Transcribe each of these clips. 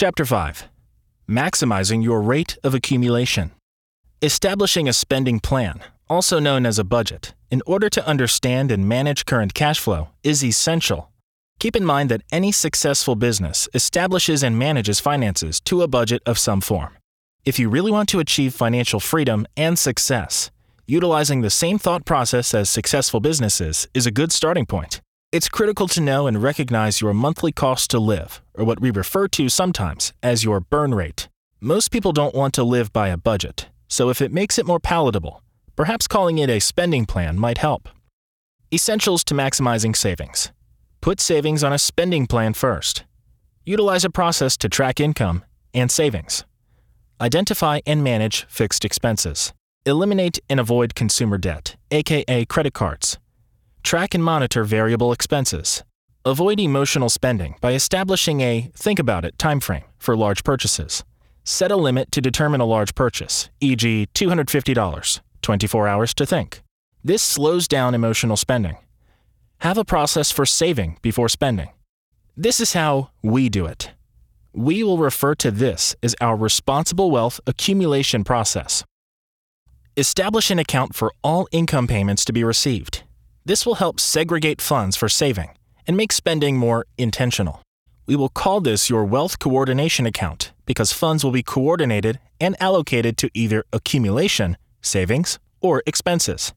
Chapter 5 Maximizing Your Rate of Accumulation. Establishing a spending plan, also known as a budget, in order to understand and manage current cash flow is essential. Keep in mind that any successful business establishes and manages finances to a budget of some form. If you really want to achieve financial freedom and success, utilizing the same thought process as successful businesses is a good starting point. It's critical to know and recognize your monthly cost to live, or what we refer to sometimes as your burn rate. Most people don't want to live by a budget, so if it makes it more palatable, perhaps calling it a spending plan might help. Essentials to maximizing savings. Put savings on a spending plan first. Utilize a process to track income and savings. Identify and manage fixed expenses. Eliminate and avoid consumer debt, aka credit cards. Track and monitor variable expenses. Avoid emotional spending by establishing a think about it timeframe for large purchases. Set a limit to determine a large purchase, e.g., $250, 24 hours to think. This slows down emotional spending. Have a process for saving before spending. This is how we do it. We will refer to this as our responsible wealth accumulation process. Establish an account for all income payments to be received. This will help segregate funds for saving and make spending more intentional. We will call this your wealth coordination account because funds will be coordinated and allocated to either accumulation, savings, or expenses.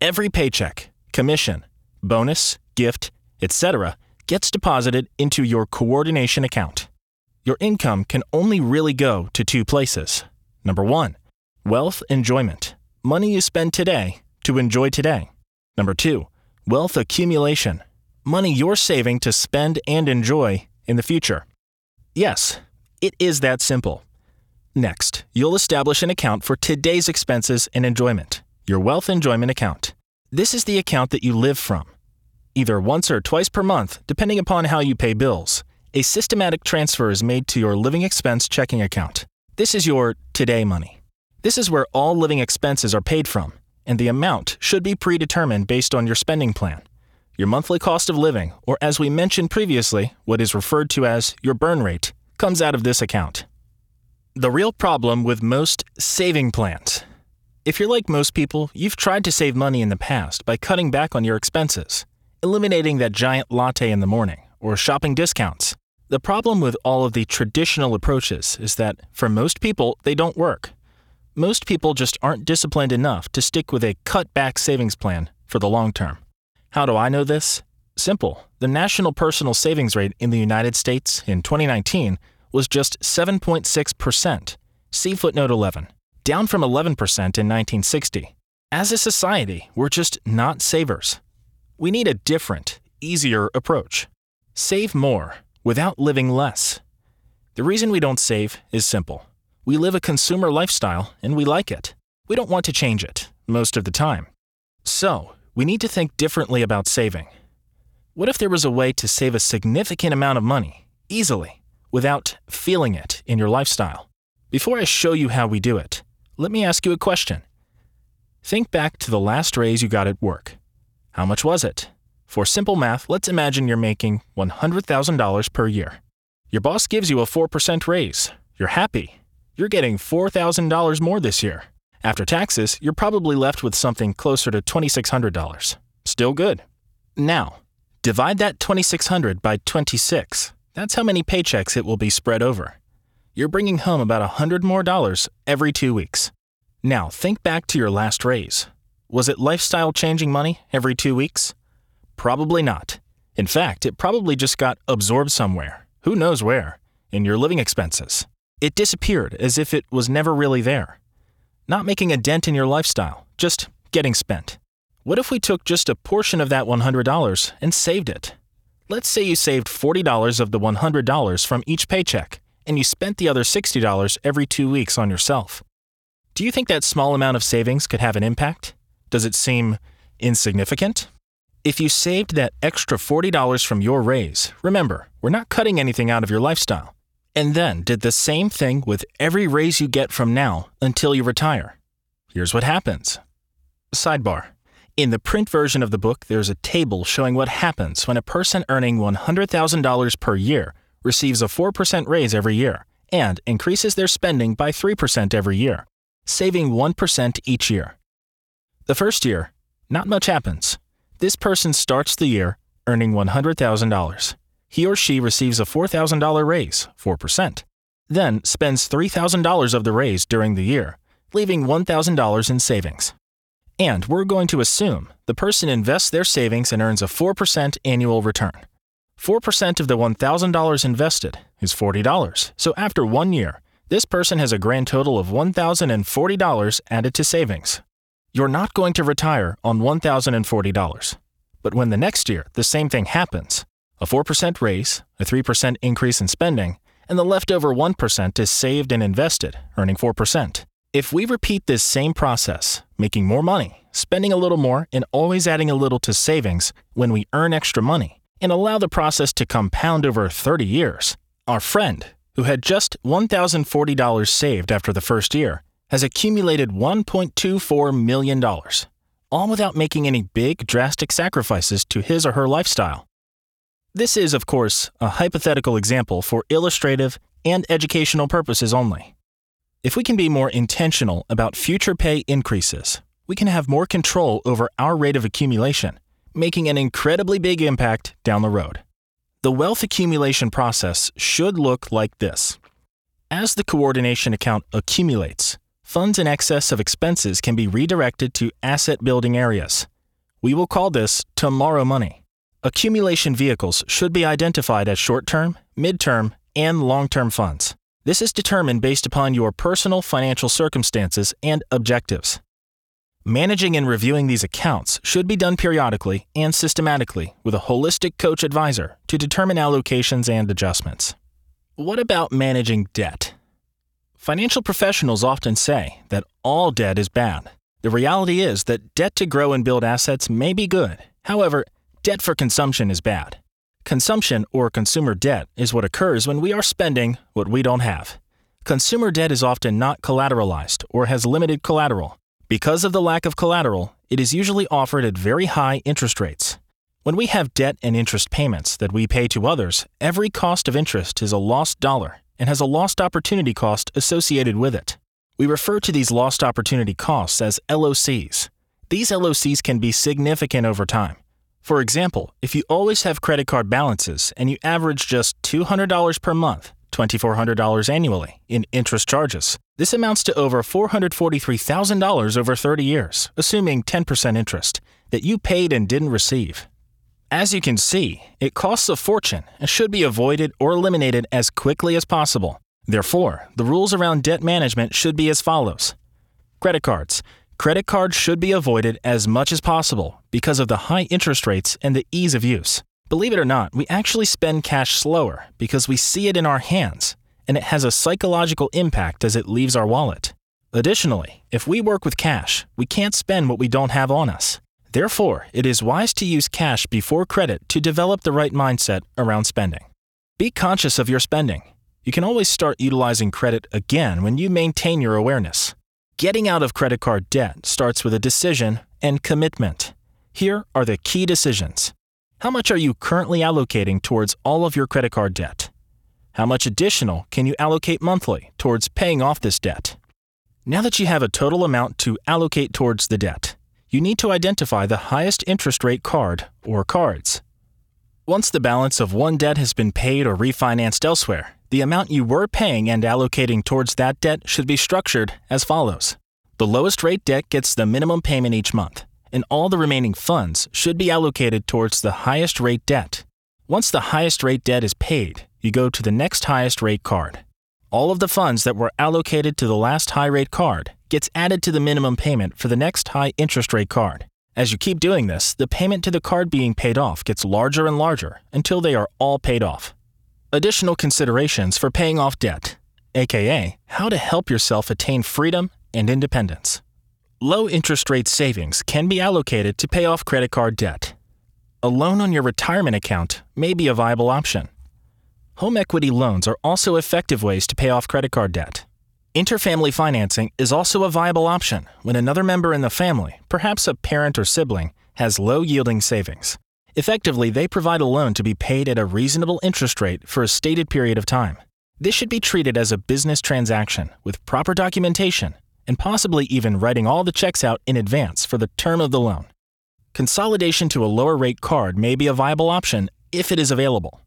Every paycheck, commission, bonus, gift, etc., gets deposited into your coordination account your income can only really go to two places. Number one, wealth enjoyment, money you spend today to enjoy today. Number two, wealth accumulation, money you're saving to spend and enjoy in the future. Yes, it is that simple. Next, you'll establish an account for today's expenses and enjoyment, your wealth enjoyment account. This is the account that you live from, either once or twice per month, depending upon how you pay bills a systematic transfer is made to your living expense checking account. This is your today money. This is where all living expenses are paid from, and the amount should be predetermined based on your spending plan. Your monthly cost of living, or as we mentioned previously, what is referred to as your burn rate, comes out of this account. The real problem with most saving plans. If you're like most people, you've tried to save money in the past by cutting back on your expenses, eliminating that giant latte in the morning, or shopping discounts. The problem with all of the traditional approaches is that, for most people, they don't work. Most people just aren't disciplined enough to stick with a cut back savings plan for the long term. How do I know this? Simple. The national personal savings rate in the United States in 2019 was just 7.6%. See footnote 11. Down from 11% in 1960. As a society, we're just not savers. We need a different, easier approach. Save more without living less. The reason we don't save is simple. We live a consumer lifestyle and we like it. We don't want to change it, most of the time. So, we need to think differently about saving. What if there was a way to save a significant amount of money, easily, without feeling it in your lifestyle? Before I show you how we do it, let me ask you a question. Think back to the last raise you got at work. How much was it? For simple math, let's imagine you're making $100,000 per year. Your boss gives you a 4% raise. You're happy. You're getting $4,000 more this year. After taxes, you're probably left with something closer to $2,600. Still good. Now, divide that 2600 by 26. That's how many paychecks it will be spread over. You're bringing home about 100 more dollars every 2 weeks. Now, think back to your last raise. Was it lifestyle changing money every 2 weeks? Probably not. In fact, it probably just got absorbed somewhere, who knows where, in your living expenses. It disappeared as if it was never really there. Not making a dent in your lifestyle, just getting spent. What if we took just a portion of that $100 and saved it? Let's say you saved $40 of the $100 from each paycheck, and you spent the other $60 every two weeks on yourself. Do you think that small amount of savings could have an impact? Does it seem insignificant? If you saved that extra $40 from your raise, remember, we're not cutting anything out of your lifestyle. And then did the same thing with every raise you get from now until you retire. Here's what happens. Sidebar. In the print version of the book, there's a table showing what happens when a person earning $100,000 per year receives a 4% raise every year and increases their spending by 3% every year, saving 1% each year. The first year, not much happens. This person starts the year earning $100,000. He or she receives a $4,000 raise, 4%, then spends $3,000 of the raise during the year, leaving $1,000 in savings. And we're going to assume the person invests their savings and earns a 4% annual return. 4% of the $1,000 invested is $40. So after one year, this person has a grand total of $1,040 added to savings. You're not going to retire on $1,040. But when the next year the same thing happens, a 4% raise, a 3% increase in spending, and the leftover 1% is saved and invested, earning 4%. If we repeat this same process, making more money, spending a little more, and always adding a little to savings when we earn extra money, and allow the process to compound over 30 years, our friend, who had just $1,040 saved after the first year, has accumulated $1.24 million, all without making any big, drastic sacrifices to his or her lifestyle. This is, of course, a hypothetical example for illustrative and educational purposes only. If we can be more intentional about future pay increases, we can have more control over our rate of accumulation making an incredibly big impact down the road. The wealth accumulation process should look like this. As the coordination account accumulates, funds in excess of expenses can be redirected to asset building areas. We will call this tomorrow money. Accumulation vehicles should be identified as short term, mid term, and long term funds. This is determined based upon your personal financial circumstances and objectives. Managing and reviewing these accounts should be done periodically and systematically with a holistic coach advisor to determine allocations and adjustments. What about managing debt? Financial professionals often say that all debt is bad. The reality is that debt to grow and build assets may be good. However, debt for consumption is bad. Consumption or consumer debt is what occurs when we are spending what we don't have. Consumer debt is often not collateralized or has limited collateral. Because of the lack of collateral, it is usually offered at very high interest rates. When we have debt and interest payments that we pay to others, every cost of interest is a lost dollar and has a lost opportunity cost associated with it. We refer to these lost opportunity costs as LOCs. These LOCs can be significant over time. For example, if you always have credit card balances and you average just $200 per month, $2,400 annually in interest charges. This amounts to over $443,000 over 30 years, assuming 10% interest, that you paid and didn't receive. As you can see, it costs a fortune and should be avoided or eliminated as quickly as possible. Therefore, the rules around debt management should be as follows Credit cards. Credit cards should be avoided as much as possible because of the high interest rates and the ease of use. Believe it or not, we actually spend cash slower because we see it in our hands, and it has a psychological impact as it leaves our wallet. Additionally, if we work with cash, we can't spend what we don't have on us. Therefore, it is wise to use cash before credit to develop the right mindset around spending. Be conscious of your spending. You can always start utilizing credit again when you maintain your awareness. Getting out of credit card debt starts with a decision and commitment. Here are the key decisions. How much are you currently allocating towards all of your credit card debt? How much additional can you allocate monthly towards paying off this debt? Now that you have a total amount to allocate towards the debt, you need to identify the highest interest rate card or cards. Once the balance of one debt has been paid or refinanced elsewhere, the amount you were paying and allocating towards that debt should be structured as follows. The lowest rate debt gets the minimum payment each month and all the remaining funds should be allocated towards the highest rate debt. Once the highest rate debt is paid, you go to the next highest rate card. All of the funds that were allocated to the last high rate card gets added to the minimum payment for the next high interest rate card. As you keep doing this, the payment to the card being paid off gets larger and larger until they are all paid off. Additional considerations for paying off debt, aka how to help yourself attain freedom and independence. Low interest rate savings can be allocated to pay off credit card debt. A loan on your retirement account may be a viable option. Home equity loans are also effective ways to pay off credit card debt. Interfamily financing is also a viable option when another member in the family, perhaps a parent or sibling, has low yielding savings. Effectively, they provide a loan to be paid at a reasonable interest rate for a stated period of time. This should be treated as a business transaction with proper documentation and possibly even writing all the checks out in advance for the term of the loan. Consolidation to a lower rate card may be a viable option if it is available.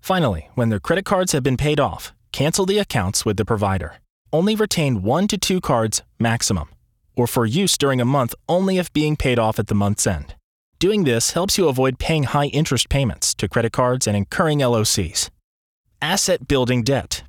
Finally, when their credit cards have been paid off, cancel the accounts with the provider. Only retain one to two cards maximum, or for use during a month only if being paid off at the month's end. Doing this helps you avoid paying high interest payments to credit cards and incurring LOCs. Asset building debt.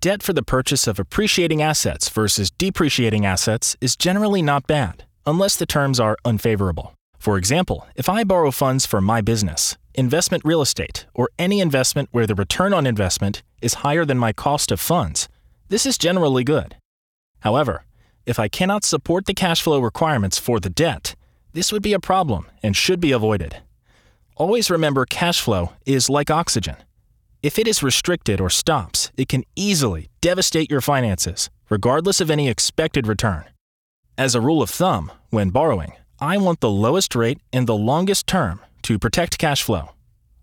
Debt for the purchase of appreciating assets versus depreciating assets is generally not bad, unless the terms are unfavorable. For example, if I borrow funds for my business, investment real estate, or any investment where the return on investment is higher than my cost of funds, this is generally good. However, if I cannot support the cash flow requirements for the debt, this would be a problem and should be avoided. Always remember cash flow is like oxygen. If it is restricted or stops, it can easily devastate your finances, regardless of any expected return. As a rule of thumb, when borrowing, I want the lowest rate and the longest term to protect cash flow.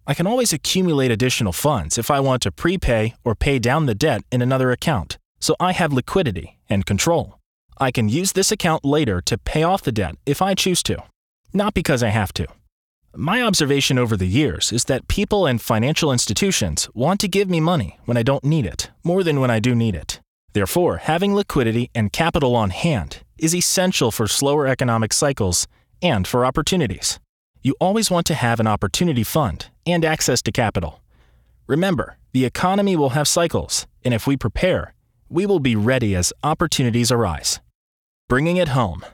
I can always accumulate additional funds if I want to prepay or pay down the debt in another account, so I have liquidity and control. I can use this account later to pay off the debt if I choose to, not because I have to. My observation over the years is that people and financial institutions want to give me money when I don't need it more than when I do need it. Therefore, having liquidity and capital on hand is essential for slower economic cycles and for opportunities. You always want to have an opportunity fund and access to capital. Remember, the economy will have cycles, and if we prepare, we will be ready as opportunities arise. Bringing it home.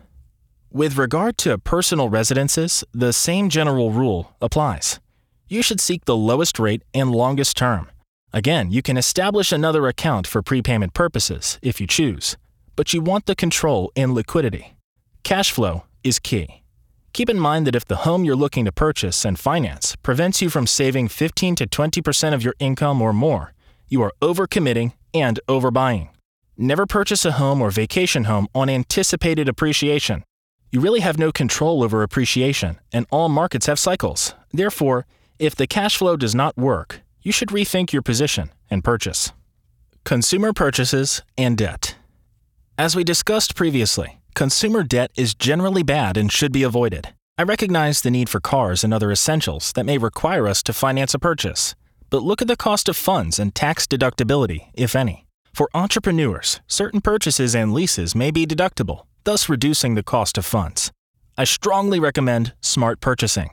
With regard to personal residences, the same general rule applies. You should seek the lowest rate and longest term. Again, you can establish another account for prepayment purposes if you choose, but you want the control and liquidity. Cash flow is key. Keep in mind that if the home you're looking to purchase and finance prevents you from saving 15 to 20% of your income or more, you are overcommitting and overbuying. Never purchase a home or vacation home on anticipated appreciation. You really have no control over appreciation, and all markets have cycles. Therefore, if the cash flow does not work, you should rethink your position and purchase. Consumer purchases and debt. As we discussed previously, Consumer debt is generally bad and should be avoided. I recognize the need for cars and other essentials that may require us to finance a purchase, but look at the cost of funds and tax deductibility, if any. For entrepreneurs, certain purchases and leases may be deductible, thus reducing the cost of funds. I strongly recommend smart purchasing.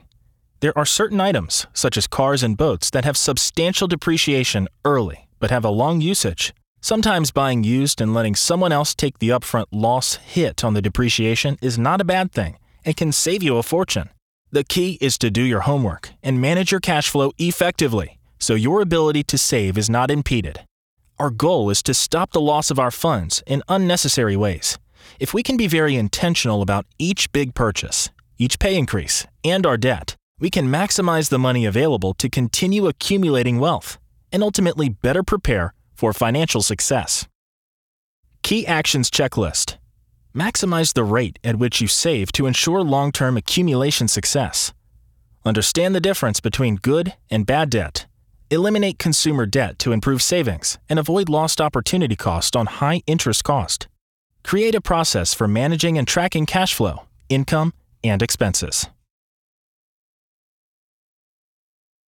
There are certain items, such as cars and boats, that have substantial depreciation early but have a long usage Sometimes buying used and letting someone else take the upfront loss hit on the depreciation is not a bad thing and can save you a fortune. The key is to do your homework and manage your cash flow effectively so your ability to save is not impeded. Our goal is to stop the loss of our funds in unnecessary ways. If we can be very intentional about each big purchase, each pay increase, and our debt, we can maximize the money available to continue accumulating wealth and ultimately better prepare for financial success. Key Actions Checklist Maximize the rate at which you save to ensure long term accumulation success. Understand the difference between good and bad debt. Eliminate consumer debt to improve savings and avoid lost opportunity cost on high interest cost. Create a process for managing and tracking cash flow, income, and expenses.